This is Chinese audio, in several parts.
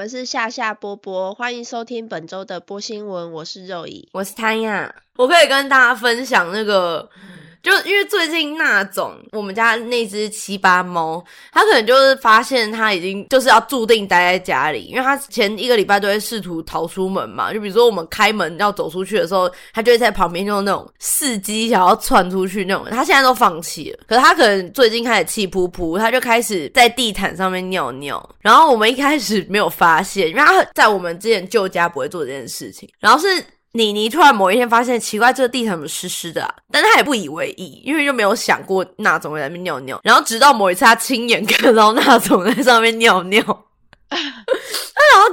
我们是夏夏波波，欢迎收听本周的播新闻。我是肉姨，我是汤亚，我可以跟大家分享那个。就因为最近那种我们家那只七八猫，它可能就是发现它已经就是要注定待在家里，因为它前一个礼拜都会试图逃出门嘛。就比如说我们开门要走出去的时候，它就会在旁边用那种伺机想要窜出去那种。它现在都放弃了，可是它可能最近开始气扑扑，它就开始在地毯上面尿尿。然后我们一开始没有发现，因为它在我们之前旧家不会做这件事情。然后是。妮妮突然某一天发现奇怪，这个地毯怎么湿湿的？啊？但他也不以为意，因为就没有想过那种在那边尿尿。然后直到某一次，他亲眼看到那总在上面尿尿，哎呀，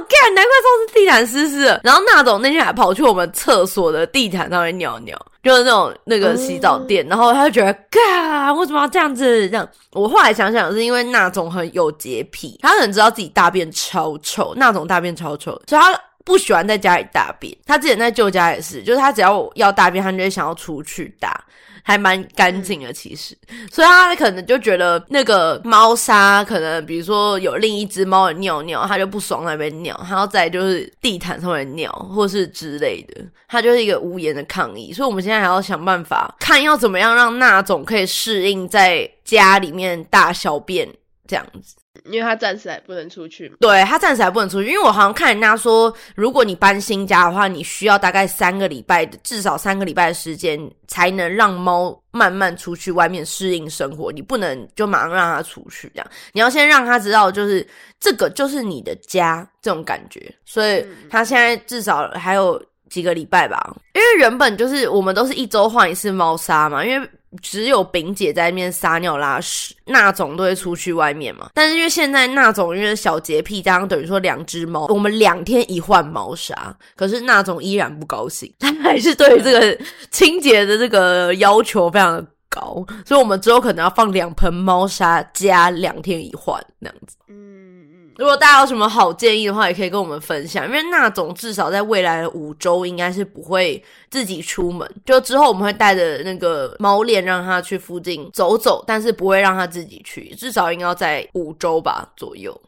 干！难怪上次地毯湿湿。然后那总那天还跑去我们厕所的地毯上面尿尿，就是那种那个洗澡店。然后他就觉得，干，为什么要这样子？这样，我后来想想，是因为那总很有洁癖，他很知道自己大便超臭，那种大便超臭，所以他。不喜欢在家里大便，他之前在旧家也是，就是他只要要大便，他就会想要出去大，还蛮干净的其实，所以他可能就觉得那个猫砂可能，比如说有另一只猫的尿尿，他就不爽那边尿，他要在就是地毯上面尿，或是之类的，他就是一个无言的抗议。所以我们现在还要想办法，看要怎么样让那种可以适应在家里面大小便这样子。因为他暂时还不能出去，对他暂时还不能出去。因为我好像看人家说，如果你搬新家的话，你需要大概三个礼拜，至少三个礼拜的时间，才能让猫慢慢出去外面适应生活。你不能就马上让它出去，这样你要先让它知道，就是这个就是你的家这种感觉。所以他现在至少还有几个礼拜吧。因为原本就是我们都是一周换一次猫砂嘛，因为。只有丙姐在那边撒尿拉屎，那种都会出去外面嘛。但是因为现在那种因为小洁癖，加上等于说两只猫，我们两天一换猫砂，可是那种依然不高兴，他还是对这个清洁的这个要求非常的高，所以我们之后可能要放两盆猫砂加两天一换那样子。嗯如果大家有什么好建议的话，也可以跟我们分享。因为那总至少在未来的五周，应该是不会自己出门。就之后我们会带着那个猫链，让它去附近走走，但是不会让它自己去。至少应该要在五周吧左右。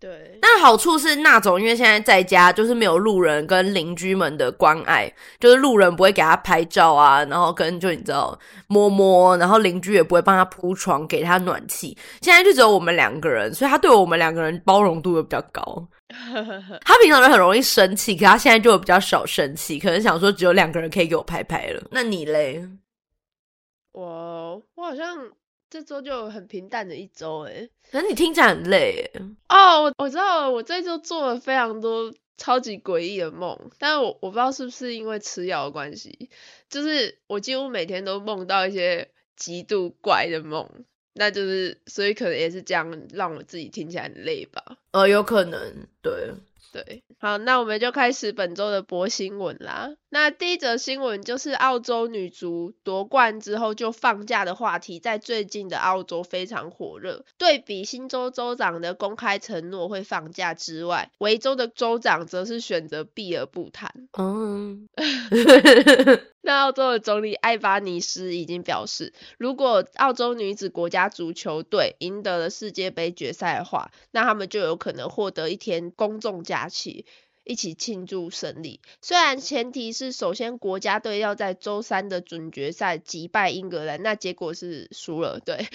对，但好处是那种，因为现在在家就是没有路人跟邻居们的关爱，就是路人不会给他拍照啊，然后跟就你知道摸摸，然后邻居也不会帮他铺床给他暖气。现在就只有我们两个人，所以他对我们两个人包容度又比较高。他平常人很容易生气，可他现在就比较少生气，可能想说只有两个人可以给我拍拍了。那你嘞？我我好像。这周就很平淡的一周，哎，可是你听起来很累，哦，我我知道，我这周做了非常多超级诡异的梦，但是我我不知道是不是因为吃药的关系，就是我几乎每天都梦到一些极度怪的梦，那就是所以可能也是这样让我自己听起来很累吧，呃，有可能，对。对，好，那我们就开始本周的博新闻啦。那第一则新闻就是澳洲女足夺冠之后就放假的话题，在最近的澳洲非常火热。对比新州州长的公开承诺会放假之外，维州的州长则是选择避而不谈。嗯。那澳洲的总理艾巴尼斯已经表示，如果澳洲女子国家足球队赢得了世界杯决赛的话，那他们就有可能获得一天公众假期，一起庆祝胜利。虽然前提是首先国家队要在周三的准决赛击败英格兰，那结果是输了，对。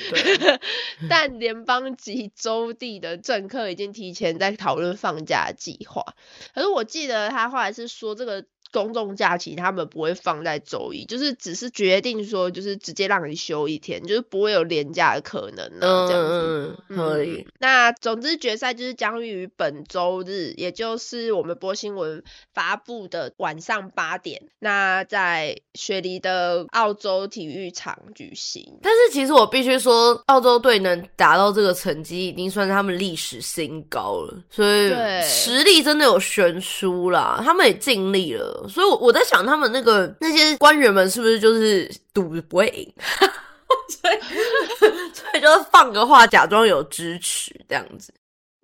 但联邦及州地的政客已经提前在讨论放假计划。可是我记得他后来是说这个。公众假期他们不会放在周一，就是只是决定说，就是直接让你休一天，就是不会有连假的可能呢。这样子可以。那总之决赛就是将于本周日，也就是我们播新闻发布的晚上八点，那在雪梨的澳洲体育场举行。但是其实我必须说，澳洲队能达到这个成绩，已经算是他们历史新高了，所以实力真的有悬殊啦，他们也尽力了。所以我在想，他们那个那些官员们是不是就是赌不会赢，所以 所以就是放个话，假装有支持这样子。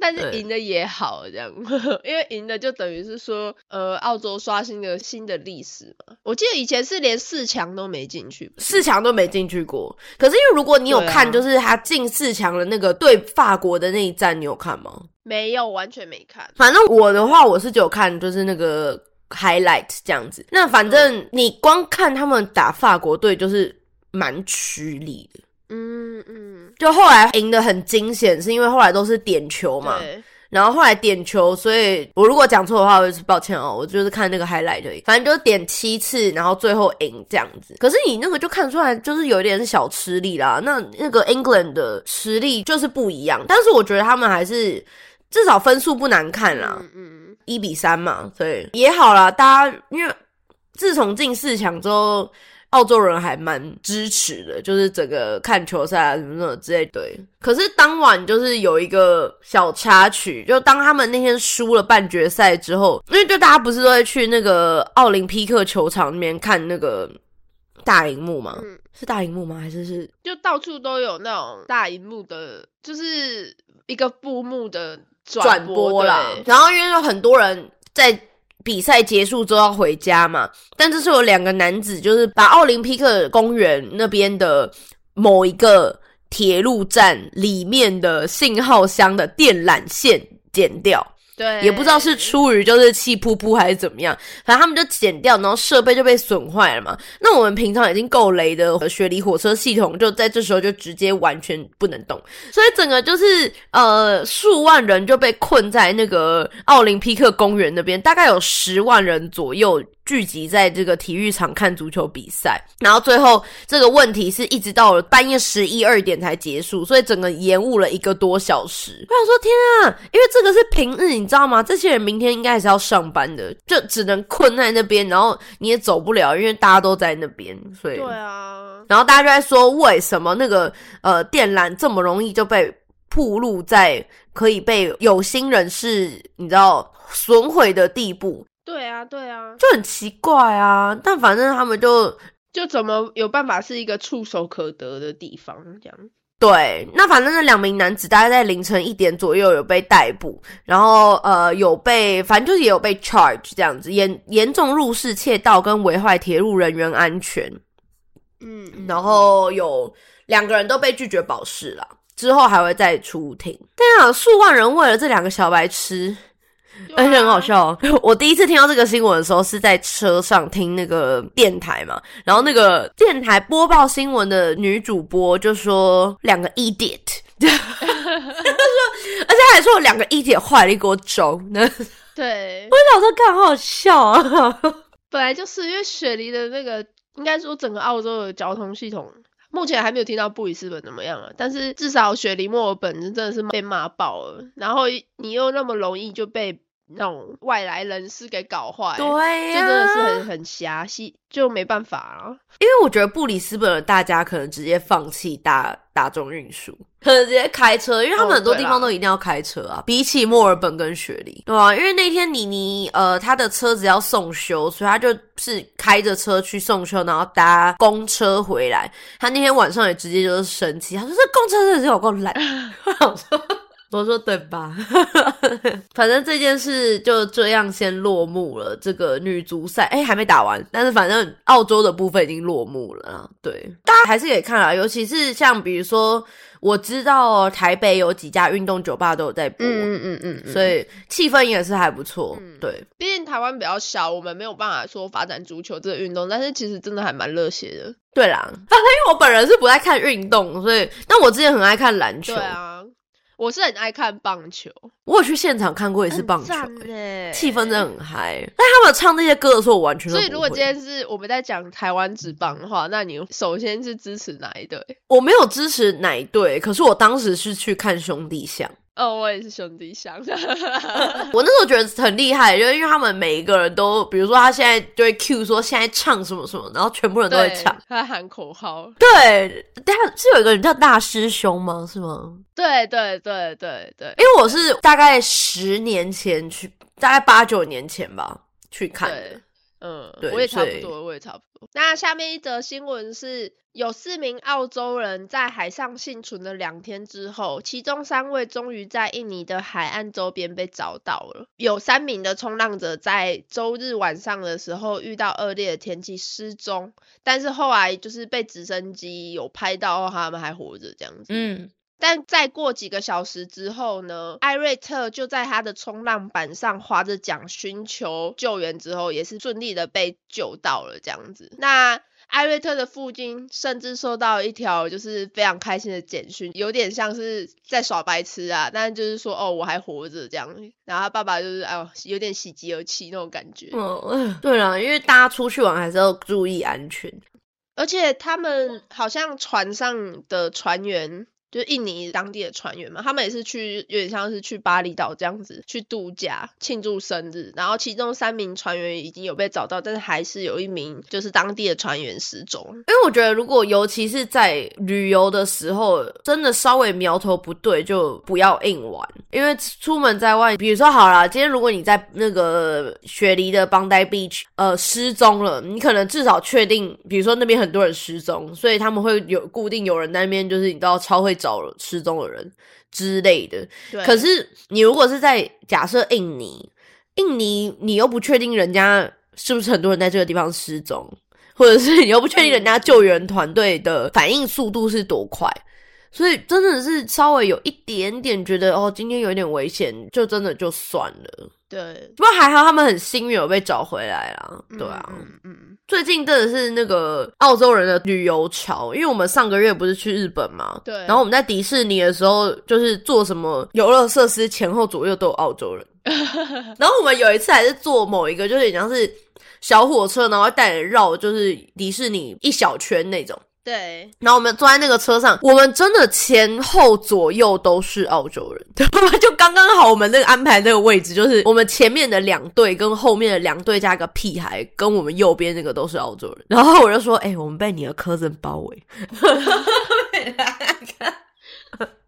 但是赢的也好，这样，因为赢的就等于是说，呃，澳洲刷新了新的历史嘛。我记得以前是连四强都没进去，四强都没进去过。可是因为如果你有看，就是他进四强的那个对法国的那一战，你有看吗？没有，完全没看。反正我的话，我是只有看就是那个 highlight 这样子。那反正你光看他们打法国队，就是蛮吃力的。嗯嗯，就后来赢得很惊险，是因为后来都是点球嘛，对，然后后来点球，所以我如果讲错的话，我就是抱歉哦，我就是看那个 highlight 而已，反正就是点七次，然后最后赢这样子。可是你那个就看出来，就是有一点小吃力啦。那那个 England 的实力就是不一样，但是我觉得他们还是至少分数不难看啦，嗯嗯，一比三嘛，对，也好啦。大家因为自从进四强之后。澳洲人还蛮支持的，就是整个看球赛啊什么什么之类的。对，可是当晚就是有一个小插曲，就当他们那天输了半决赛之后，因为就大家不是都会去那个奥林匹克球场那边看那个大荧幕吗？嗯是大荧幕吗？还是是就到处都有那种大荧幕的，就是一个布幕的转播播啦？然后因为有很多人在比赛结束之后要回家嘛，但这是有两个男子，就是把奥林匹克公园那边的某一个铁路站里面的信号箱的电缆线剪掉。对，也不知道是出于就是气噗噗还是怎么样，反正他们就剪掉，然后设备就被损坏了嘛。那我们平常已经够雷的雪梨火车系统，就在这时候就直接完全不能动，所以整个就是呃数万人就被困在那个奥林匹克公园那边，大概有十万人左右聚集在这个体育场看足球比赛，然后最后这个问题是一直到了半夜十一二点才结束，所以整个延误了一个多小时。我想说天啊，因为这个是平日，你知道吗？这些人明天应该还是要上班的，就只能困在那边，然后你也走不了，因为大家都在那边，所以对啊，然后大家就在说，为什么那个呃电缆这么容易就被铺路在可以被有心人士你知道损毁的地步，对啊，对啊，就很奇怪啊。但反正他们就就怎么有办法是一个触手可得的地方这样？对，那反正那两名男子大概在凌晨一点左右有被逮捕，然后呃有被，反正就是也有被 charge 这样子，严严重入室窃盗跟危害铁路人员安全。嗯，然后有两个人都被拒绝保释了，之后还会再出庭。但啊，数万人为了这两个小白痴，而且很好。笑哦。我第一次听到这个新闻的时候是在车上听那个电台嘛，然后那个电台播报新闻的女主播就说两个 idiot。她说，而且还说两个 idiot 坏了一锅粥。那我对，想说，看好好笑啊！本来就是因为雪梨的那个，应该说整个澳洲的交通系统，目前还没有听到布里斯本怎么样啊，但是至少雪梨、墨尔本真的是被骂爆了，然后你又那么容易就被那种外来人士给搞坏，对就呀、真的是很很狭细，就没办法啊。因为我觉得布里斯本的大家可能直接放弃大大众运输，可能直接开车，因为他们哦很多地方都一定要开车啊。比起墨尔本跟雪梨，对啊，因为那天妮妮呃她的车子要送修，所以她就是开着车去送修，然后搭公车回来。她那天晚上也直接就是生气，她说这公车真的是有够烂。我想说。我说对吧？反正这件事就这样先落幕了。这个女足赛，哎、还没打完，但是反正澳洲的部分已经落幕了啊。对，大家还是可以看啊，尤其是像比如说，我知道台北有几家运动酒吧都有在播，嗯嗯嗯所以气氛也是还不错。嗯对，毕竟台湾比较小，我们没有办法说发展足球这个运动，但是其实真的还蛮热血的。对啦，反正因为我本人是不爱看运动，所以但我之前很爱看篮球，对啊，我是很爱看棒球，我有去现场看过一次棒球、欸欸气氛真的很嗨。但他们唱那些歌的时候，我完全都所以如果今天是我们在讲台湾职棒的话，那你首先是支持哪一队？我没有支持哪一队，可是我当时是去看兄弟象。哦，我也是兄弟相。我那时候觉得很厉害，就是因为他们每一个人都，比如说他现在就会 cue 说现在唱什么什么，然后全部人都会唱。，他喊口号。对，但是有一个人叫大师兄吗？是吗？对对对对对因为我是大概十年前去，大概八九年前吧去看的对。嗯，我也差不多，我也差不多。那下面一则新闻是有四名澳洲人在海上幸存了两天之后，其中三位终于在印尼的海岸周边被找到了。有三名的冲浪者在周日晚上的时候遇到恶劣的天气失踪，但是后来就是被直升机有拍到，他们还活着这样子。嗯，但再过几个小时之后呢，艾瑞特就在他的冲浪板上划着桨寻求救援之后，也是顺利的被救到了这样子。那艾瑞特的父亲甚至收到一条就是非常开心的简讯，有点像是在耍白痴啊，但就是说哦我还活着这样。然后他爸爸就是哎呦有点喜极而泣那种感觉。嗯，对了，因为大家出去玩还是要注意安全。而且他们好像船上的船员，就印尼当地的船员嘛，他们也是去有点像是去巴厘岛这样子去度假庆祝生日，然后其中三名船员已经有被找到，但是还是有一名就是当地的船员失踪。因为我觉得，如果尤其是在旅游的时候，真的稍微苗头不对，就不要硬玩。因为出门在外，比如说好啦，今天如果你在那个雪梨的邦代 beach 呃失踪了，你可能至少确定，比如说那边很多人失踪，所以他们会有固定有人在那边，就是你知道超会找失踪的人之类的。可是你如果是在假设印尼，印尼你又不确定人家是不是很多人在这个地方失踪，或者是你又不确定人家救援团队的反应速度是多快，所以真的是稍微有一点点觉得哦，今天有一点危险，就真的就算了。对，不过还好他们很幸运有被找回来啦，对啊。嗯最近真的是那个澳洲人的旅游潮，因为我们上个月不是去日本嘛，对然后我们在迪士尼的时候，就是做什么游乐设施前后左右都有澳洲人，然后我们有一次还是坐某一个，就是像是小火车，然后带人绕，就是迪士尼一小圈那种。对，然后我们坐在那个车上，我们真的前后左右都是澳洲人，对，就刚刚好，我们那个安排那个位置，就是我们前面的两队跟后面的两队加个屁孩，跟我们右边那个都是澳洲人。然后我就说，哎、我们被你的 cousin 包围。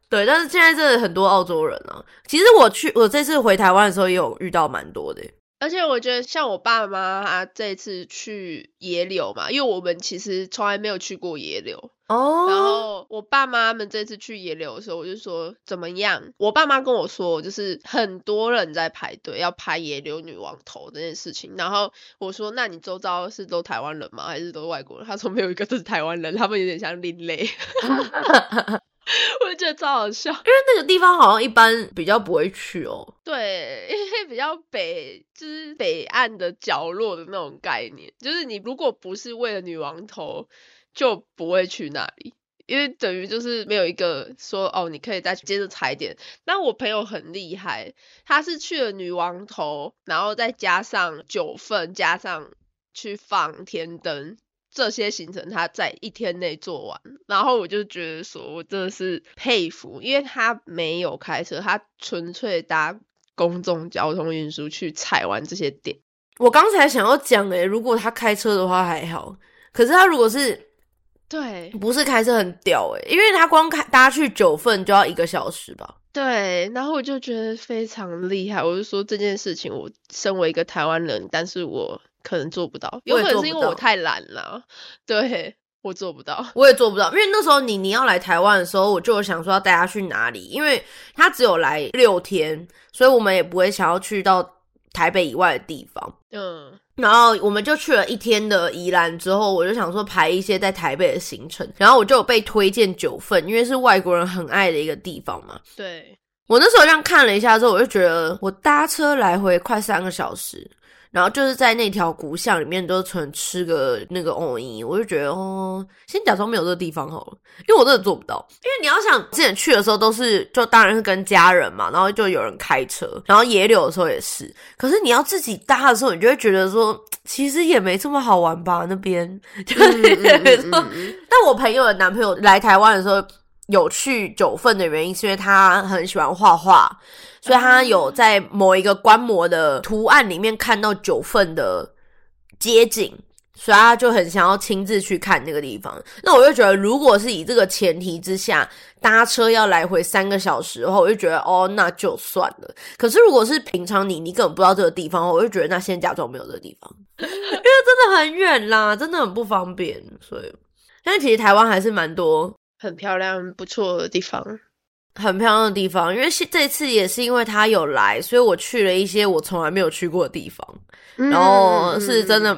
对，但是现在真的很多澳洲人啊。其实我去，我这次回台湾的时候也有遇到蛮多的。而且我觉得像我爸妈他这次去野柳嘛，因为我们其实从来没有去过野柳，哦然后我爸妈他们这次去野柳的时候，我就说怎么样？我爸妈跟我说，就是很多人在排队要拍野柳女王头这件事情。然后我说，那你周遭是都台湾人吗？还是都外国人？他说没有一个都是台湾人，他们有点像另类。我就觉得超好笑。因为那个地方好像一般比较不会去哦。对，因为比较北，就是北岸的角落的那种概念，就是你如果不是为了女王头，就不会去那里，因为等于就是没有一个说哦，你可以再接着踩点。那我朋友很厉害，他是去了女王头，然后再加上九份，加上去放天灯。这些行程他在一天内做完，然后我就觉得说，我真的是佩服，因为他没有开车，他纯粹搭公众交通运输去踩完这些点。我刚才想要讲诶，如果他开车的话还好，可是他如果是对不是开车很屌诶，因为他光开搭去九份就要一个小时吧。对，然后我就觉得非常厉害。我就说这件事情，我身为一个台湾人，但是我可能做不到，有可能是因为我太懒了，对我做不到。我也做不到，因为那时候你你要来台湾的时候，我就有想说要带他去哪里，因为他只有来六天，所以我们也不会想要去到台北以外的地方。嗯，然后我们就去了一天的宜兰之后，我就想说排一些在台北的行程，然后我就有被推荐九份，因为是外国人很爱的一个地方嘛。对，我那时候这样看了一下之后，我就觉得我搭车来回快三个小时，然后就是在那条古巷里面都纯吃个那个藕泥，我就觉得哦，先假装没有这个地方好了，因为我真的做不到。因为你要想之前去的时候都是就当然是跟家人嘛，然后就有人开车，然后野柳的时候也是，可是你要自己搭的时候，你就会觉得说其实也没这么好玩吧，那边。就是 但我朋友的男朋友来台湾的时候，有去九份的原因，是因为他很喜欢画画，所以他有在某一个观摩的图案里面看到九份的街景，所以他就很想要亲自去看那个地方。那我就觉得，如果是以这个前提之下搭车要来回三个小时的话，我就觉得哦，那就算了。可是如果是平常你你根本不知道这个地方，我就觉得那先假装没有这个地方，因为真的很远啦，真的很不方便。所以，但其实台湾还是蛮多很漂亮、不错的地方。很漂亮的地方，因为这次也是因为他有来，所以我去了一些我从来没有去过的地方，然后是真的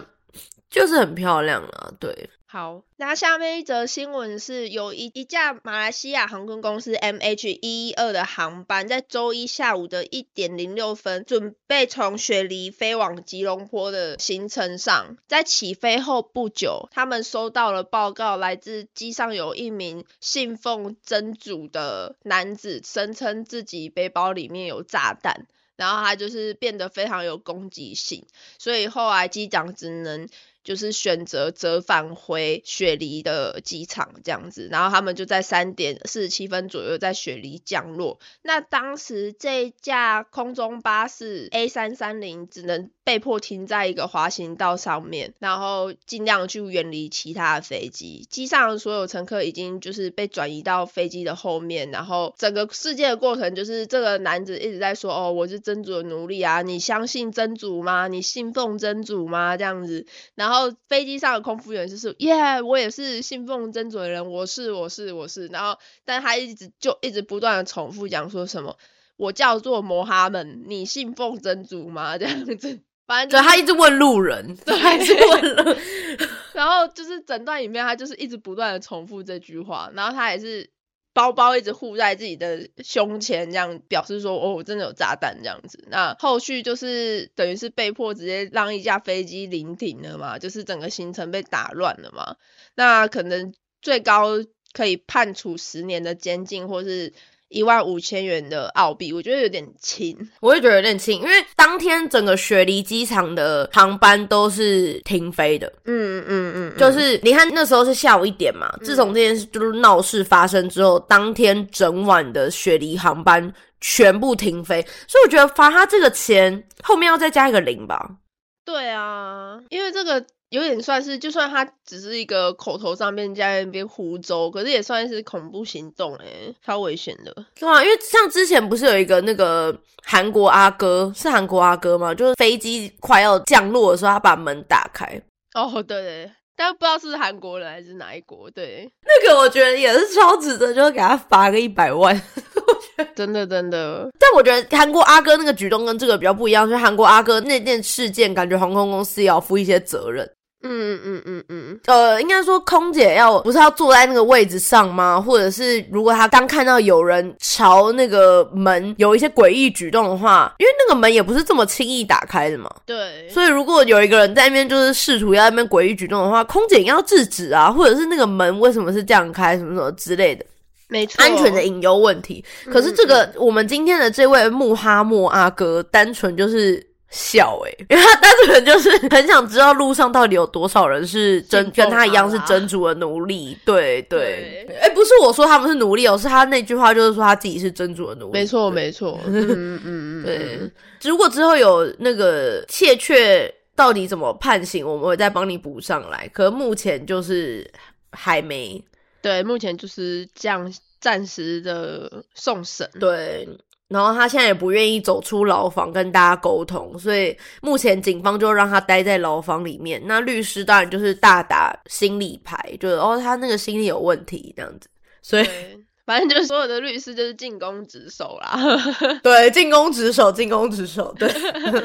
就是很漂亮啊，对。好，那下面一则新闻是有一一架马来西亚航空公司 MH 一一二的航班，在周一下午的一点零六分，准备从雪梨飞往吉隆坡的行程上，在起飞后不久，他们收到了报告，来自机上有一名信奉真主的男子，声称自己背包里面有炸弹，然后他就是变得非常有攻击性，所以后来机长只能。就是选择折返回雪梨的机场这样子，然后他们就在三点四十七分左右在雪梨降落。那当时这架空中巴士 A 三三零只能被迫停在一个滑行道上面，然后尽量去远离其他的飞机。机上所有乘客已经就是被转移到飞机的后面，然后整个事件的过程就是这个男子一直在说：“哦，我是真主的奴隶啊，你相信真主吗？你信奉真主吗？”这样子，然后。然后飞机上的空服员就是耶，我也是信奉真主的人，我是我是我是。然后，但他一直就一直不断的重复讲说什么，我叫做摩哈门，你信奉真主吗？这样子，反正对他一直问路人，对，一直问了。然后就是整段影片，他就是一直不断的重复这句话，然后他也是。包包一直护在自己的胸前，这样表示说哦，我真的有炸弹这样子。那后续就是等于是被迫直接让一架飞机临停了嘛，就是整个行程被打乱了嘛。那可能最高可以判处十年的监禁，或是。一万五千元的澳币，我觉得有点轻，我也觉得有点轻，因为当天整个雪梨机场的航班都是停飞的。嗯嗯嗯嗯，就是你看那时候是下午一点嘛，自从这件事就是闹事发生之后，当天整晚的雪梨航班全部停飞，所以我觉得罚他这个钱后面要再加一个零吧。对啊，因为这个。有点算是，就算他只是一个口头上面在那边胡诌，可是也算是恐怖行动哎，超危险的。对啊，因为像之前不是有一个那个韩国阿哥，是韩国阿哥吗？就是飞机快要降落的时候，他把门打开。哦，对，但不知道是韩国人还是哪一国。对，那个我觉得也是超值得，就是给他罚个一百万。真的真的，但我觉得韩国阿哥那个举动跟这个比较不一样，就是韩国阿哥那件事件，感觉航空公司也要负一些责任。嗯嗯嗯嗯呃，应该说空姐要不是要坐在那个位置上吗？或者是如果她刚看到有人朝那个门有一些诡异举动的话，因为那个门也不是这么轻易打开的嘛。对。所以如果有一个人在那边就是试图要那边诡异举动的话，空姐要制止啊，或者是那个门为什么是这样开，什么什么之类的，没错，安全的隐忧问题。可是这个我们今天的这位穆哈默阿哥，单纯就是。笑哎，因为他单纯就是很想知道路上到底有多少人是真跟他一样是真主的奴隶。对对，哎，不是我说他们是奴隶哦，是他那句话就是说他自己是真主的奴隶。没错没错，嗯嗯嗯，对。如果之后有那个切确到底怎么判刑，我们会再帮你补上来。可目前就是还没，对，目前就是这样暂时的送审。对。然后他现在也不愿意走出牢房跟大家沟通，所以目前警方就让他待在牢房里面。那律师当然就是大打心理牌，就是哦，他那个心理有问题这样子。所以反正就是所有的律师就是进攻职守啦。对，进攻职守，进攻职守。对，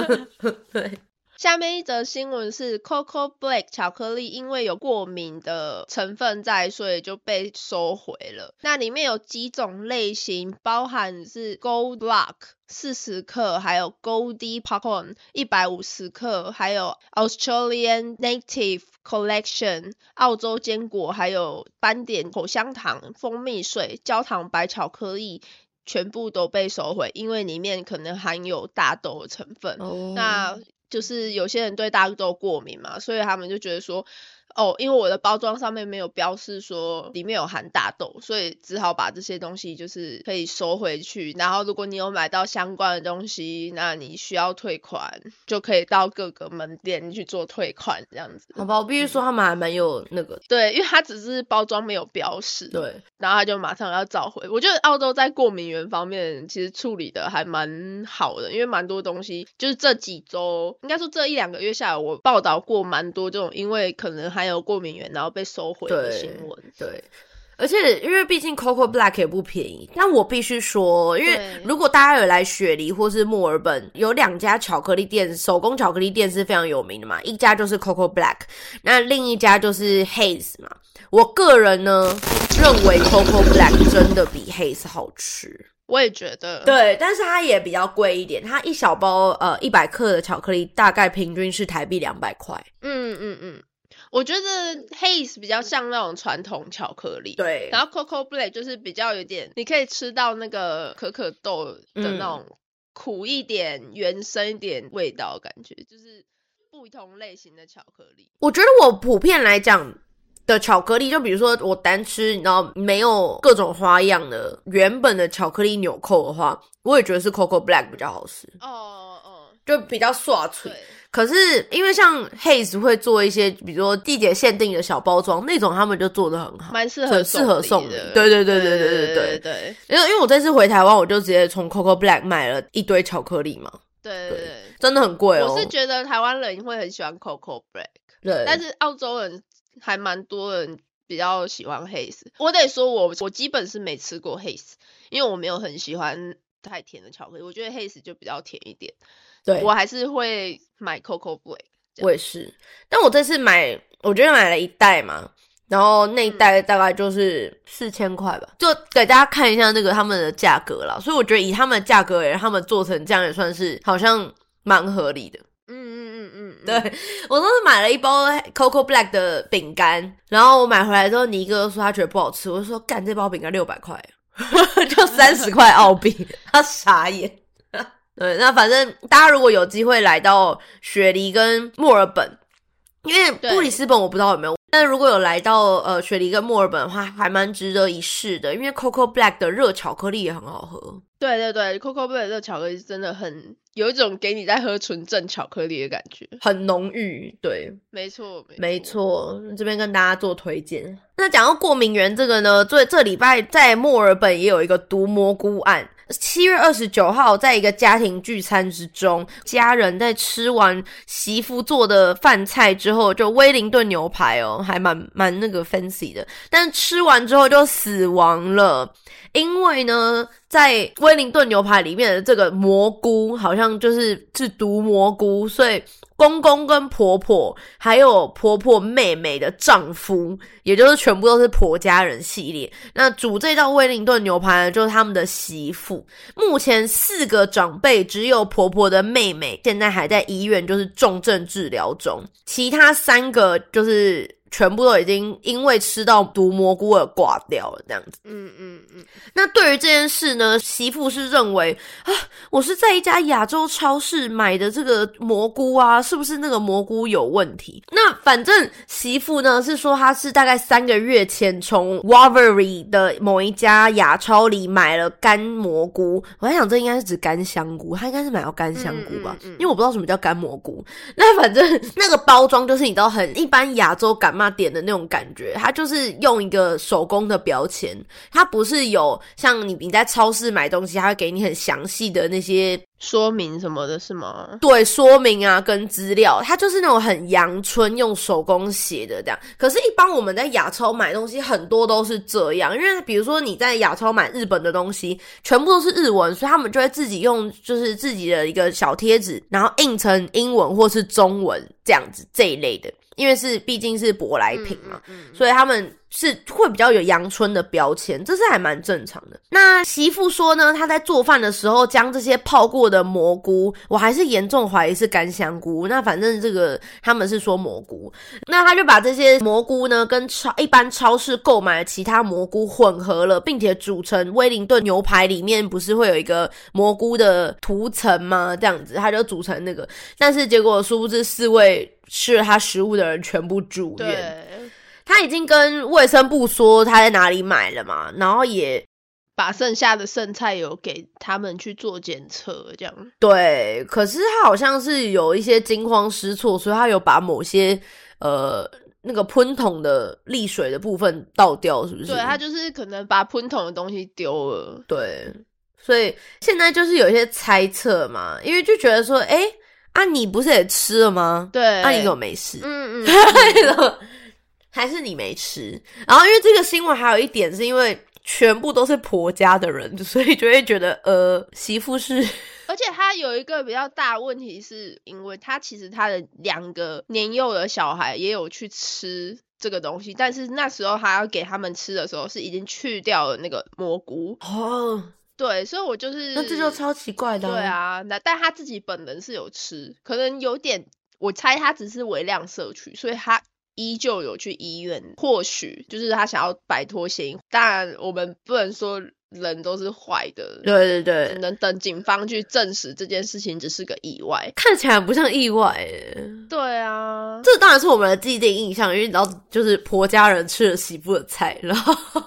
对。下面一则新闻是 Coco Black 巧克力，因为有过敏的成分在，所以就被收回了。那里面有几种类型，包含是 Gold Block 四十克，还有 Goldie Popcorn 一百五十克，还有 Australian Native Collection 澳洲坚果，还有斑点口香糖、蜂蜜水、焦糖白巧克力，全部都被收回，因为里面可能含有大豆的成分。那就是有些人对大豆过敏嘛，所以他们就觉得说，哦，因为我的包装上面没有标示说里面有含大豆，所以只好把这些东西就是可以收回去。然后如果你有买到相关的东西，那你需要退款，就可以到各个门店去做退款这样子。好吧，我必须说他们还蛮有那个，对，因为它只是包装没有标示，对，然后他就马上要召回。我觉得澳洲在过敏源方面其实处理的还蛮好的，因为蛮多东西就是这几周，应该说这一两个月下来，我报道过蛮多这种，因为可能还有过敏源，然后被收回的新闻。对，而且因为毕竟 Coco Black 也不便宜，但我必须说，因为如果大家有来雪梨或是墨尔本，有两家巧克力店，手工巧克力店是非常有名的嘛，一家就是 Coco Black，那另一家就是 Haze 嘛。我个人呢认为 Coco Black 真的比 Haze 好吃。我也觉得，对，但是它也比较贵一点，它一小包呃一百克的巧克力大概平均是台币两百块。嗯嗯嗯，我觉得 Haze 比较像那种传统巧克力，对然后 Coco Black 就是比较有点，你可以吃到那个可可豆的嗯那种苦一点、原生一点味道，感觉就是不同类型的巧克力。我觉得我普遍来讲的巧克力，就比如说我单吃，你知道没有各种花样的原本的巧克力纽扣的话，我也觉得是 Coco Black 比较好吃，哦哦，就比较刷脆。对，可是因为像 Haze 会做一些，比如说地点限定的小包装那种，他们就做的很好。蛮适合很适合送礼的。对对对对对对对对对因为因为我这次回台湾，我就直接从 Coco Black 买了一堆巧克力嘛，对对对。真的很贵哦。我是觉得台湾人会很喜欢 Coco Black，对，但是澳洲人还蛮多人比较喜欢 Haze。我得说我我基本是没吃过 Haze，因为我没有很喜欢太甜的巧克力，我觉得 Haze 就比较甜一点。对我还是会买 Coco Black。我也是，但我这次买，我觉得买了一袋嘛，然后那一袋大概就是四千块吧，就给大家看一下那个他们的价格啦。所以我觉得以他们的价格而言，他们做成这样也算是好像蛮合理的。嗯嗯嗯嗯，嗯对我当时买了一包 Coco Black 的饼干，然后我买回来之后，尼哥说他觉得不好吃，我就说干这包饼干六百块，就三十块澳币，他傻眼。对，那反正大家如果有机会来到雪梨跟墨尔本，因为布里斯本我不知道有没有，但如果有来到呃雪梨跟墨尔本的话，还蛮值得一试的，因为 Coco Black 的热巧克力也很好喝。对对对，Coco Black 的巧克力真的很有一种给你在喝纯正巧克力的感觉。很浓郁，对，没错，没。错，这边跟大家做推荐。那讲到过敏源这个呢，这这礼拜在墨尔本也有一个毒蘑菇案。七月二十九号，在一个家庭聚餐之中，家人在吃完媳妇做的饭菜之后，就威灵顿牛排哦，还蛮蛮那个 fancy 的，但吃完之后就死亡了。因为呢，在威灵顿牛排里面的这个蘑菇好像就是是毒蘑菇，所以公公跟婆婆还有婆婆妹妹的丈夫，也就是全部都是婆家人系列。那煮这道威灵顿牛排呢，就是他们的媳妇。目前四个长辈，只有婆婆的妹妹现在还在医院，就是重症治疗中，其他三个就是。全部都已经因为吃到毒蘑菇而挂掉了，这样子。嗯嗯嗯，那对于这件事呢，媳妇是认为啊，我是在一家亚洲超市买的这个蘑菇啊，是不是那个蘑菇有问题？那反正媳妇呢是说，她是大概三个月前从 Waverly 的某一家亚超里买了干蘑菇，我在想这应该是指干香菇，她应该是买到干香菇吧，嗯嗯嗯因为我不知道什么叫干蘑菇。那反正那个包装就是你知道很一般亚洲干妈点的那种感觉，它就是用一个手工的标签，它不是有像你你在超市买东西，它会给你很详细的那些说明什么的是吗？对说明啊跟资料，它就是那种很阳春用手工写的这样。可是，一般我们在亚超买东西很多都是这样，因为比如说你在亚超买日本的东西，全部都是日文，所以他们就会自己用就是自己的一个小贴纸，然后印成英文或是中文这样子这一类的。因为是毕竟是舶来品嘛，嗯嗯所以他们是会比较有阳春的标签，这是还蛮正常的。那媳妇说呢，她在做饭的时候将这些泡过的蘑菇，我还是严重怀疑是干香菇。那反正这个他们是说蘑菇，那他就把这些蘑菇呢跟超一般超市购买的其他蘑菇混合了，并且煮成威灵顿牛排里面不是会有一个蘑菇的涂层吗？这样子，他就煮成那个，但是结果殊不知四位。吃了他食物的人全部住院。对，他已经跟卫生部说他在哪里买了嘛，然后也把剩下的剩菜有给他们去做检测，这样。对，可是他好像是有一些惊慌失措，所以他有把某些呃那个喷筒的沥水的部分倒掉，是不是？对他就是可能把喷筒的东西丢了。对，所以现在就是有一些猜测嘛，因为就觉得说，哎，啊，你不是也吃了吗？对，啊，你有没事？嗯 嗯，对了，还是你没吃？然后因为这个新闻还有一点是因为全部都是婆家的人，所以就会觉得，呃，媳妇是。而且他有一个比较大的问题，是因为他其实他的两个年幼的小孩也有去吃这个东西，但是那时候他要给他们吃的时候，是已经去掉了那个蘑菇。哦，对，所以我就是那这就超奇怪的。对，啊，那但他自己本人是有吃，可能有点，我猜他只是微量摄取，所以他依旧有去医院，或许就是他想要摆脱嫌疑。当然，我们不能说人都是坏的，对对对，只能等警方去证实这件事情只是个意外。看起来不像意外耶。对啊，这当然是我们的既定印象，因为你知道，就是婆家人吃了媳妇的菜，然后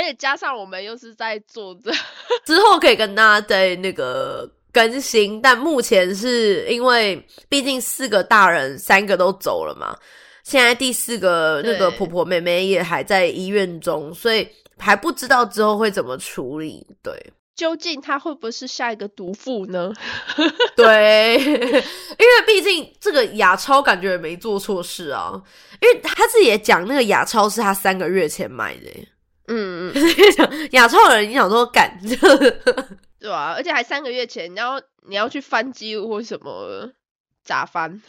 而且加上我们又是在做这，之后可以跟大家在那个更新。但目前是因为毕竟四个大人三个都走了嘛，现在第四个那个婆婆妹妹也还在医院中，所以还不知道之后会怎么处理。对究竟她会不会是下一个毒妇呢？对，因为毕竟这个雅超感觉也没做错事啊，因为他自己也讲那个雅超是他三个月前买的耶。嗯嗯，亚超人，你想说敢，对吧，而且还三个月前，你要你要去翻机或什么咋翻？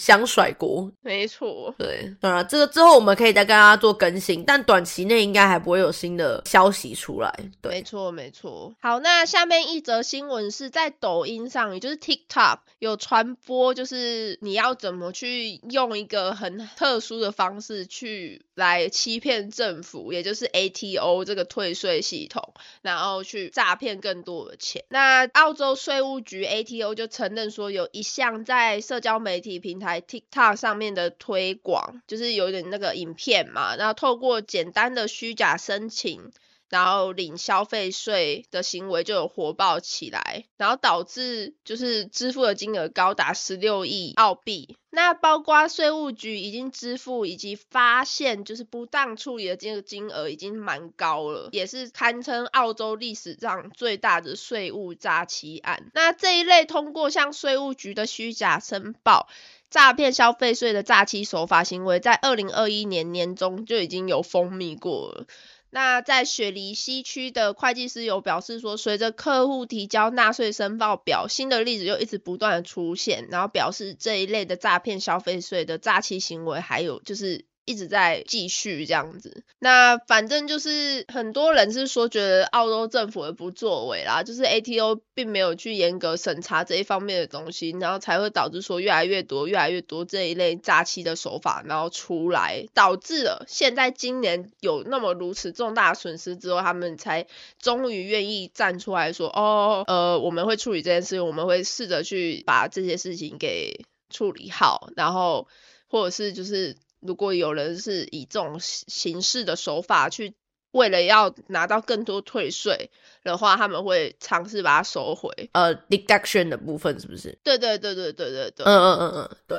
想甩锅？没错，对，当然这个之后我们可以再跟大家做更新，但短期内应该还不会有新的消息出来。对，没错，没错。好，那下面一则新闻是在抖音上，也就是 TikTok 有传播，就是你要怎么去用一个很特殊的方式去来欺骗政府，也就是 ATO 这个退税系统，然后去诈骗更多的钱。那澳洲税务局 ATO 就承认说，有一项在社交媒体平台在 TikTok 上面的推广，就是有点那个影片嘛，然后透过简单的虚假申请。然后领消费税的行为就有火爆起来，然后导致就是支付的金额高达十六亿澳币。那包括税务局已经支付以及发现就是不当处理的这个金额已经蛮高了，也是堪称澳洲历史上最大的税务诈欺案。那这一类通过向税务局的虚假申报。诈骗消费税的诈欺手法行为，在二零二一年年中就已经有风靡过了。那在雪梨西区的会计师有表示说，随着客户提交纳税申报表，新的例子就一直不断的出现，然后表示这一类的诈骗消费税的诈欺行为，还有就是一直在继续这样子。那反正就是很多人是说，觉得澳洲政府的不作为啦，就是 ATO 并没有去严格审查这一方面的东西，然后才会导致说越来越多、越来越多这一类诈欺的手法，然后出来，导致了现在今年有那么如此重大损失之后，他们才终于愿意站出来说，哦，呃，我们会处理这件事，我们会试着去把这些事情给处理好，然后或者是就是。如果有人是以这种形式的手法去，为了要拿到更多退税的话，他们会尝试把它收回。呃，deduction 的部分是不是？对对对对对对对，嗯嗯嗯嗯，对，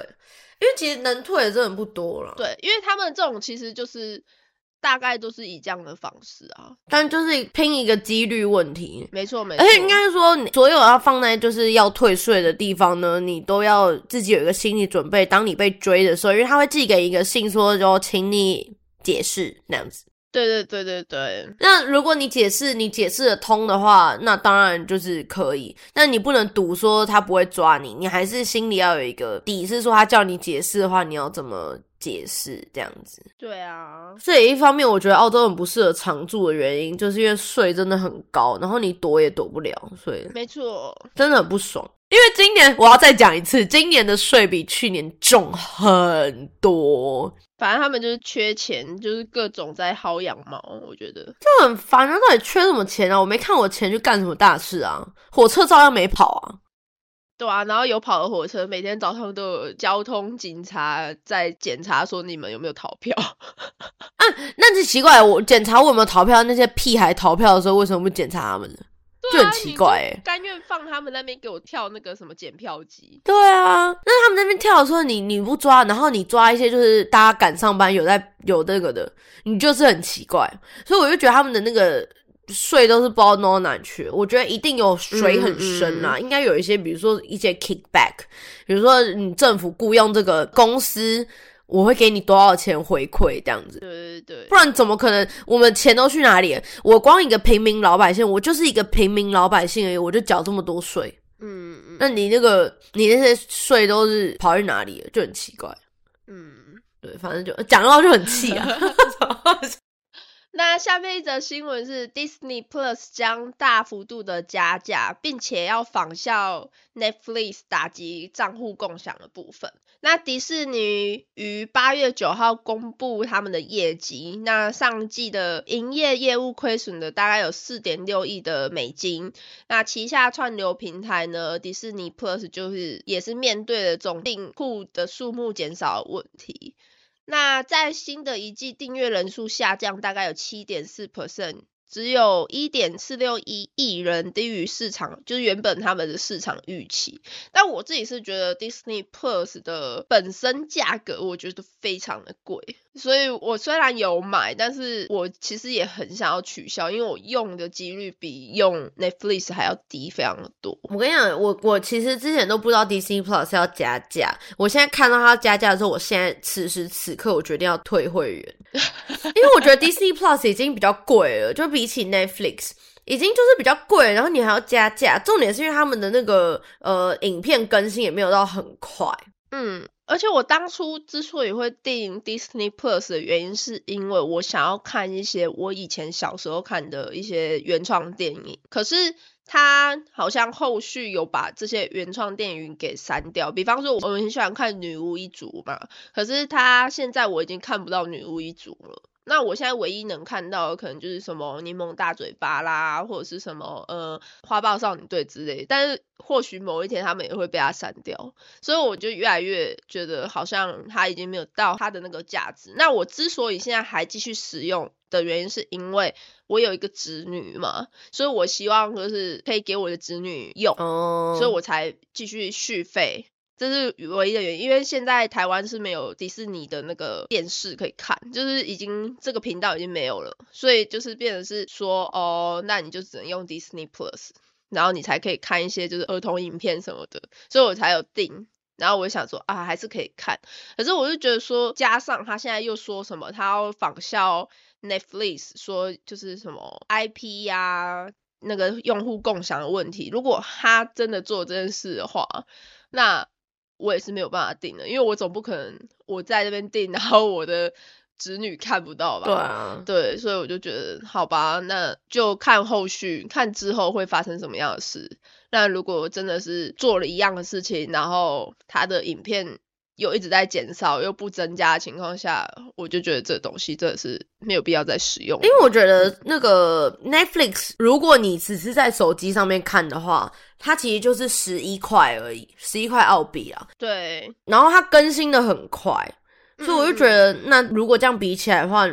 因为其实能退的真的不多了。对，因为他们这种其实就是大概都是以这样的方式啊，但就是拼一个几率问题。没错没错，而且应该是说，所有要放在就是要退税的地方呢，你都要自己有一个心理准备。当你被追的时候，因为他会寄给一个信说，就请你解释那样子。对对对对对，那如果你解释你解释的通的话，那当然就是可以。但你不能赌说他不会抓你，你还是心里要有一个底，是说他叫你解释的话，你要怎么解释这样子。对啊，所以一方面，我觉得澳洲很不适合常住的原因，就是因为税真的很高，然后你躲也躲不了，所以没错，真的很不爽。因为今年我要再讲一次，今年的税比去年重很多，反正他们就是缺钱，就是各种在薅羊毛。我觉得就很烦啊！到底缺什么钱啊？我没看我钱去干什么大事啊？火车照样没跑啊。对啊，然后有跑的火车，每天早上都有交通警察在检查，说你们有没有逃票。啊，那就奇怪，我检查我有没有逃票，那些屁孩逃票的时候，为什么不检查他们呢？就很奇怪哎，甘愿放他们那边给我跳那个什么检票机。对啊，那他们那边跳的时候，你你不抓，然后你抓一些就是大家赶上班有在有那个的，你就是很奇怪。所以我就觉得他们的那个税都是不知道弄到哪去。我觉得一定有水很深啊，应该有一些，比如说一些 kickback，比如说你政府雇佣这个公司。我会给你多少钱回馈这样子，对对对，不然怎么可能？我们钱都去哪里？我光一个平民老百姓，我就是一个平民老百姓而已，我就缴这么多税。嗯嗯，那你那个你那些税都是跑去哪里了？就很奇怪。嗯，对，反正就讲到就很气啊。那下面一则新闻是 Disney Plus 将大幅度的加价，并且要仿效 Netflix 打击账户共享的部分。那迪士尼于八月九号公布他们的业绩，那上季的营业业务亏损的大概有四点六亿的美金。那旗下串流平台呢，迪士尼 Plus 就是也是面对了总订户的数目减少问题。那在新的一季订阅人数下降，大概有七点四 percent。只有一点四六一亿人，低于市场，就是原本他们的市场预期。但我自己是觉得 Disney Plus 的本身价格，我觉得非常的贵，所以我虽然有买，但是我其实也很想要取消，因为我用的几率比用 Netflix 还要低非常的多。我跟你讲，我我其实之前都不知道 Disney Plus 要加价，我现在看到它加价的时候，我现在此时此刻我决定要退会员，因为我觉得 Disney Plus 已经比较贵了，就比。比起 Netflix 已经就是比较贵，然后你还要加价，重点是因为他们的那个呃影片更新也没有到很快。嗯，而且我当初之所以会订 Disney Plus 的原因，是因为我想要看一些我以前小时候看的一些原创电影，可是他好像后续有把这些原创电影给删掉。比方说，我们很喜欢看《女巫一族》嘛，可是他现在我已经看不到《女巫一族》了。那我现在唯一能看到的可能就是什么柠檬大嘴巴啦，或者是什么呃花豹少女队之类，但是或许某一天他们也会被他删掉，所以我就越来越觉得好像他已经没有到他的那个价值。那我之所以现在还继续使用的原因，是因为我有一个侄女嘛，所以我希望就是可以给我的侄女用，所以我才继续续费。这是唯一的原因，因为现在台湾是没有迪士尼的那个电视可以看，就是已经这个频道已经没有了，所以就是变成是说，哦，那你就只能用 Disney Plus，然后你才可以看一些就是儿童影片什么的，所以我才有订。然后我就想说啊，还是可以看，可是我就觉得说，加上他现在又说什么，他要仿效 Netflix，说就是什么 IP 呀，那个用户共享的问题，如果他真的做这件事的话，那。我也是没有办法订的，因为我总不可能我在这边订，然后我的侄女看不到吧？对啊，对，所以我就觉得好吧，那就看后续，看之后会发生什么样的事。那如果真的是做了一样的事情，然后他的影片。又一直在减少又不增加的情况下，我就觉得这东西真的是没有必要再使用。因为我觉得那个 Netflix，如果你只是在手机上面看的话，它其实就是十一块而已，十一块澳币啊。对，然后它更新的很快，所以我就觉得，那如果这样比起来的话，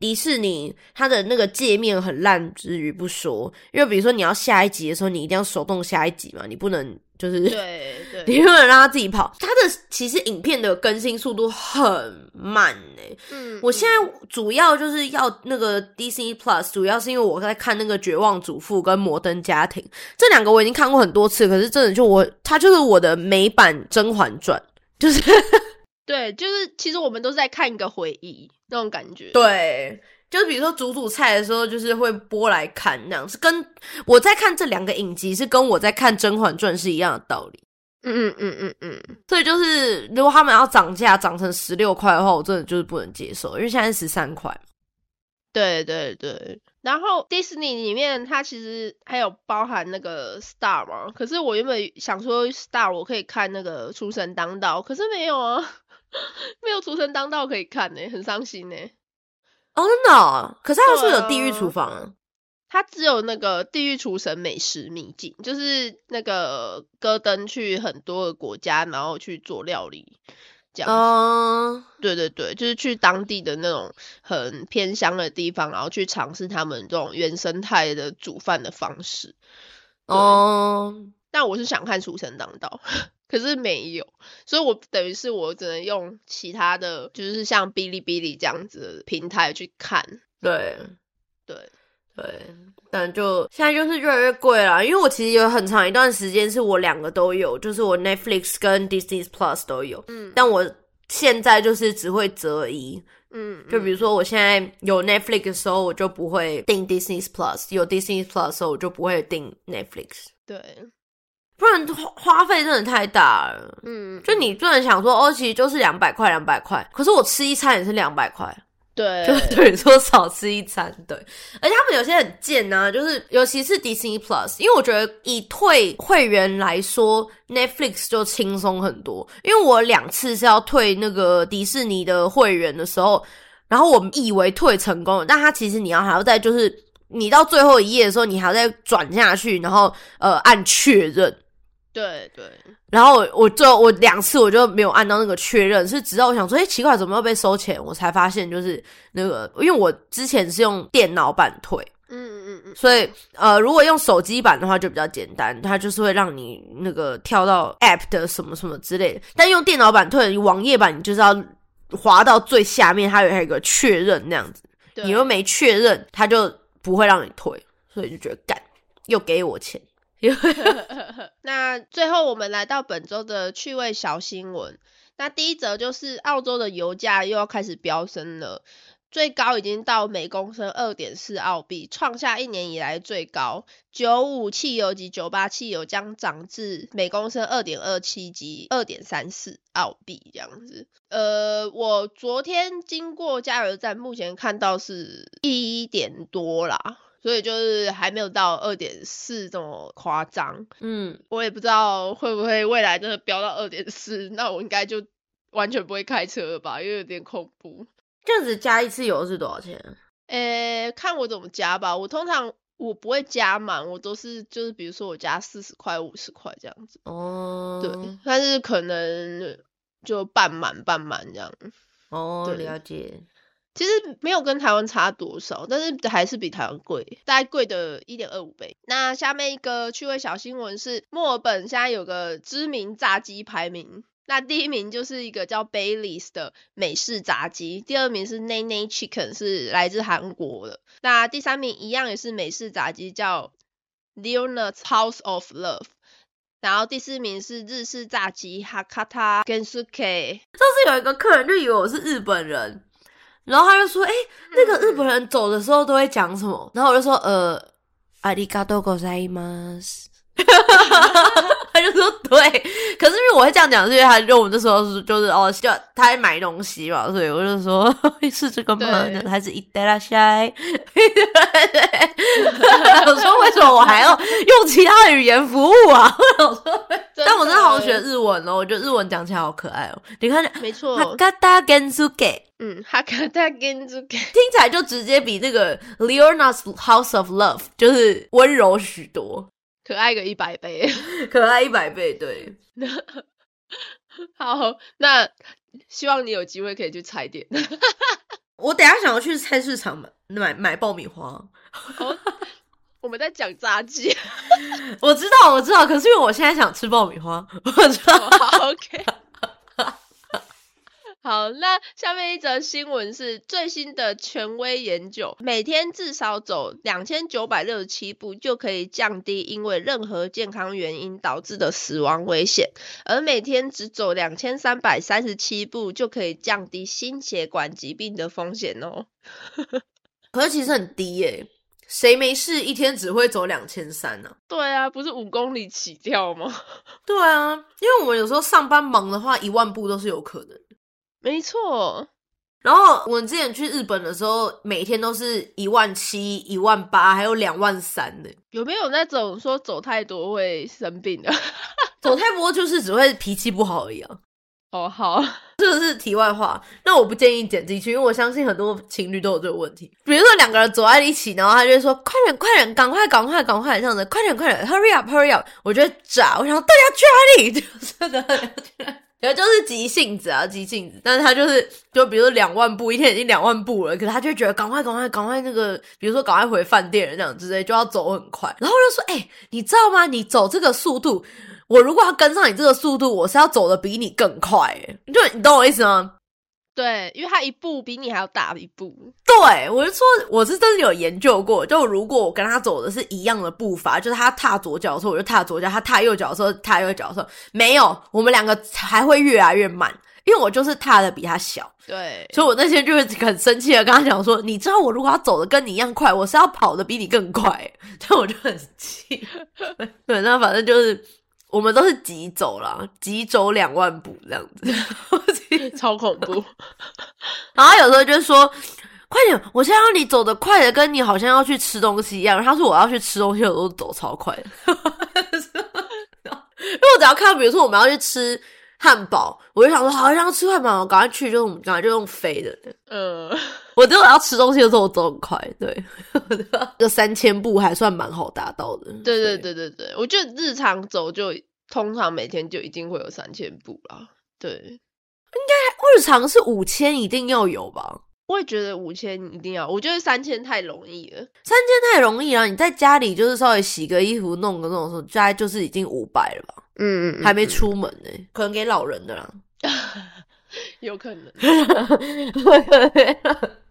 迪士尼它的那个界面很烂之余不说，因为比如说你要下一集的时候，你一定要手动下一集嘛，你不能。就是对 对，你不能让他自己跑。他的其实影片的更新速度很慢哎。嗯，我现在主要就是要那个 DC Plus，主要是因为我在看那个《绝望主妇》跟《摩登家庭》这两个，我已经看过很多次。可是真的就我，他就是我的美版《甄嬛传》，就是 对，就是其实我们都是在看一个回忆那种感觉。对。就是比如说煮煮菜的时候，就是会播来看那样，是跟我在看这两个影集，是跟我在看《甄嬛传》是一样的道理。嗯嗯嗯嗯嗯。所以就是，如果他们要涨价涨成十六块的话，我真的就是不能接受，因为现在十三块。对对对。然后迪士尼里面它其实还有包含那个 Star 嘛，可是我原本想说 Star 我可以看那个《出神当道》，可是没有啊，没有《出神当道》可以看呢，很伤心呢。哦，真的？可是他是不是有地狱厨房啊？它只有那个《地狱厨神美食秘境》，就是那个戈登去很多个国家，然后去做料理，这样子。嗯，对对对，就是去当地的那种很偏乡的地方，然后去尝试他们这种原生态的煮饭的方式。对哦，但我是想看《厨神当道》，可是没有，所以我等于是我只能用其他的，就是像哔哩哔哩这样子的平台去看。对对，对，但就现在就是越来越贵啦。因为我其实有很长一段时间是我两个都有，就是我 Netflix 跟 Disney Plus 都有，嗯但我现在就是只会择一。嗯，就比如说，我现在有 Netflix 的时候，我就不会订 Disney Plus；有 Disney Plus 的时候，我就不会订 Netflix。对，不然花花费真的太大了。嗯，就你突然想说，哦，其实就是两百块，两百块。可是我吃一餐也是两百块，对，就等于说少吃一餐。对，而且他们有些很贱呢、就是尤其是 Disney Plus，因为我觉得以退会员来说，Netflix 就轻松很多。因为我两次是要退那个迪士尼的会员的时候，然后我以为退成功了，但他其实你要还要再就是你到最后一页的时候，你还要再转下去，然后呃按确认。对对，然后我我就我两次我就没有按到那个确认，是直到我想说，哎、奇怪，怎么又被收钱？我才发现就是那个，因为我之前是用电脑版退，嗯嗯嗯，所以呃，如果用手机版的话就比较简单，它就是会让你那个跳到 App 的什么什么之类的。但用电脑版退，网页版你就是要滑到最下面，它有还有一个确认那样子，对你又没确认，它就不会让你退，所以就觉得干又给我钱。那最后我们来到本周的趣味小新闻。那第一则就是澳洲的油价又要开始飙升了，最高已经到每公升二点四澳币，创下一年以来最高。九五汽油及九八汽油将涨至每公升二点二七及二点三四澳币这样子。呃，我昨天经过加油站，目前看到是一点多啦。所以就是还没有到二点四这么夸张，嗯，我也不知道会不会未来真的飙到二点四，那我应该就完全不会开车了吧，因为有点恐怖。这样子加一次油是多少钱？诶，看我怎么加吧，我通常我不会加满，我都是就是比如说我加四十块、五十块这样子，哦，对，但是可能就半满半满这样。哦，对了解。其实没有跟台湾差多少，但是还是比台湾贵，大概贵的一点二五倍。那下面一个趣味小新闻是，墨尔本现在有个知名炸鸡排名，那第一名就是一个叫 Bailey's 的美式炸鸡，第二名是 Nene Chicken 是来自韩国的，那第三名一样也是美式炸鸡，叫 Leonard's House of Love。然后第四名是日式炸鸡 Hakata Gensuke，上次有一个客人就以为我是日本人，然后他就说：“哎、那个日本人走的时候都会讲什么？”然后我就说：“呃，阿里嘎多ございます。” 他就说：“对。”可是因为我会这样讲，是因为他就我们那时候是就是哦，就他在买东西嘛，所以我就说 是这个吗对？还是伊德拉塞？我说为什么我还要用其他的语言服务啊？我想说，但我真的好想学日文哦，我觉得日文讲起来好可爱哦。你看，没错，哈嘎达根苏给。嗯，Hakata Gensuke。听起来就直接比那个 Leona's House of Love 就是温柔许多，可爱个一百倍。可爱一百倍。对，好，那希望你有机会可以去踩点。我等下想要去菜市场买买买爆米花。哦，我们在讲炸鸡。我知道，我知道，可是因为我现在想吃爆米花，我知道。好，OK。好，那下面一则新闻是最新的权威研究，每天至少走两千九百六十七步就可以降低因为任何健康原因导致的死亡危险，而每天只走两千三百三十七步就可以降低心血管疾病的风险哦。可是其实很低耶、谁没事一天只会走两千三呢？对啊，不是五公里起跳吗？对啊，因为我们有时候上班忙的话，一万步都是有可能的。没错，然后我们之前去日本的时候，每天都是一万七、一万八，还有两万三的。有没有那种说走太多会生病的？走太多就是只会脾气不好而已啊。哦，好，这个是题外话。那我不建议剪进去，因为我相信很多情侣都有这个问题。比如说两个人走在一起，然后他就会说：“快点，快点，赶快，赶快，赶快，这样子，快点，快点，hurry up，hurry up。”我觉得炸，我想到底要去哪里？就是的，也就是急性子啊，急性子。但是他就是，就比如说两万步，一天已经两万步了，可是他就觉得赶快，赶快，赶快那个，比如说赶快回饭店这样之类，就要走很快。然后就说：“哎、你知道吗？你走这个速度。”我如果要跟上你这个速度，我是要走的比你更快，哎，就你懂我意思吗？对，因为他一步比你还要大一步。对，我就说我是真的有研究过，就如果我跟他走的是一样的步伐，就是他踏左脚的时候我就踏左脚，他踏右脚的时候踏右脚的时候，没有，我们两个还会越来越慢，因为我就是踏的比他小，对，所以我那天就会很生气的跟他讲说，你知道我如果要走的跟你一样快，我是要跑的比你更快，但我就很气，对，那反正就是。我们都是急走啦，急走两万步这样子，超恐怖。然后有时候就说：“快点，我现在要你走的快的，跟你好像要去吃东西一样。”他说：“我要去吃东西，我都走超快的。”因为我只要看到，比如说我们要去吃汉堡，我就想说：“好，要吃汉堡，我赶快去，就是我们赶快就用飞的。”嗯，我只有要吃东西的时候，我走很快。对，这三千步还算蛮好达到的。对对对对对，我觉得日常走就通常每天就一定会有三千步啦。对，日常是五千，一定要有吧？我也觉得五千一定要，我觉得三千太容易了。三千太容易了，你在家里就是稍微洗个衣服、弄个那种时候，大概就是已经五百了吧？嗯嗯还没出门呢、可能给老人的啦。有可能。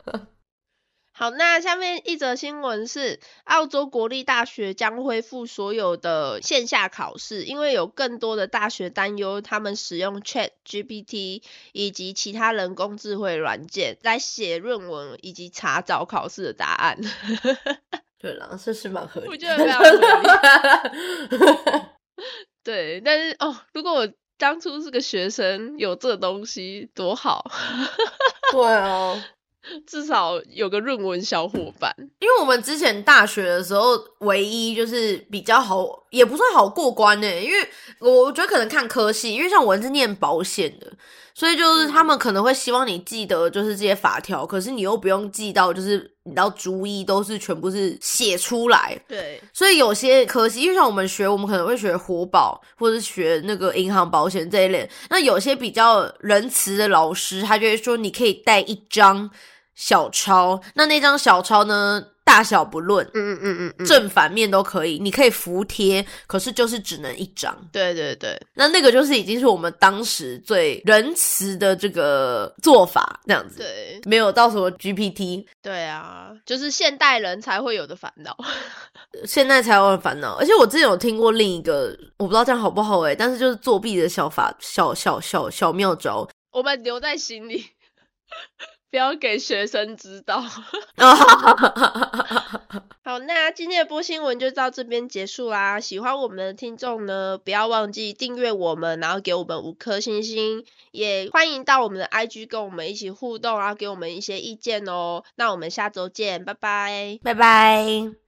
好，那下面一则新闻是，澳洲国立大学将恢复所有的线下考试，因为有更多的大学担忧他们使用 Chat GPT 以及其他人工智慧软件来写论文以及查找考试的答案。对啦，这是蛮合理的。我觉得非常合理。对，但是哦，如果我当初是个学生，有这东西多好，对啊，至少有个论文小伙伴。因为我们之前大学的时候，唯一就是比较好，也不算好过关呢、因为我觉得可能看科系，因为像我是念保险的，所以就是他们可能会希望你记得就是这些法条，可是你又不用记到，就是你到逐一都是全部是写出来，对，所以有些科系，因为像我们学，我们可能会学活保或者学那个银行保险这一类。那有些比较仁慈的老师，他就会说你可以带一张小抄，那那张小抄呢大小不论，嗯嗯嗯嗯，正反面都可以，你可以服贴，可是就是只能一张。对对对，那那个就是已经是我们当时最仁慈的这个做法，这样子。对没有到什么 GPT，对啊，就是现代人才会有的烦恼。现在才有烦恼。而且我之前有听过另一个，我不知道这样好不好欸、但是就是作弊的小法、小小小小妙招我们留在心里，不要给学生知道。啊！好，那今天的播新闻就到这边结束啦。喜欢我们的听众呢，不要忘记订阅我们，然后给我们五颗星星，也欢迎到我们的 IG 跟我们一起互动，然后给我们一些意见哦。那我们下周见，拜拜。拜拜。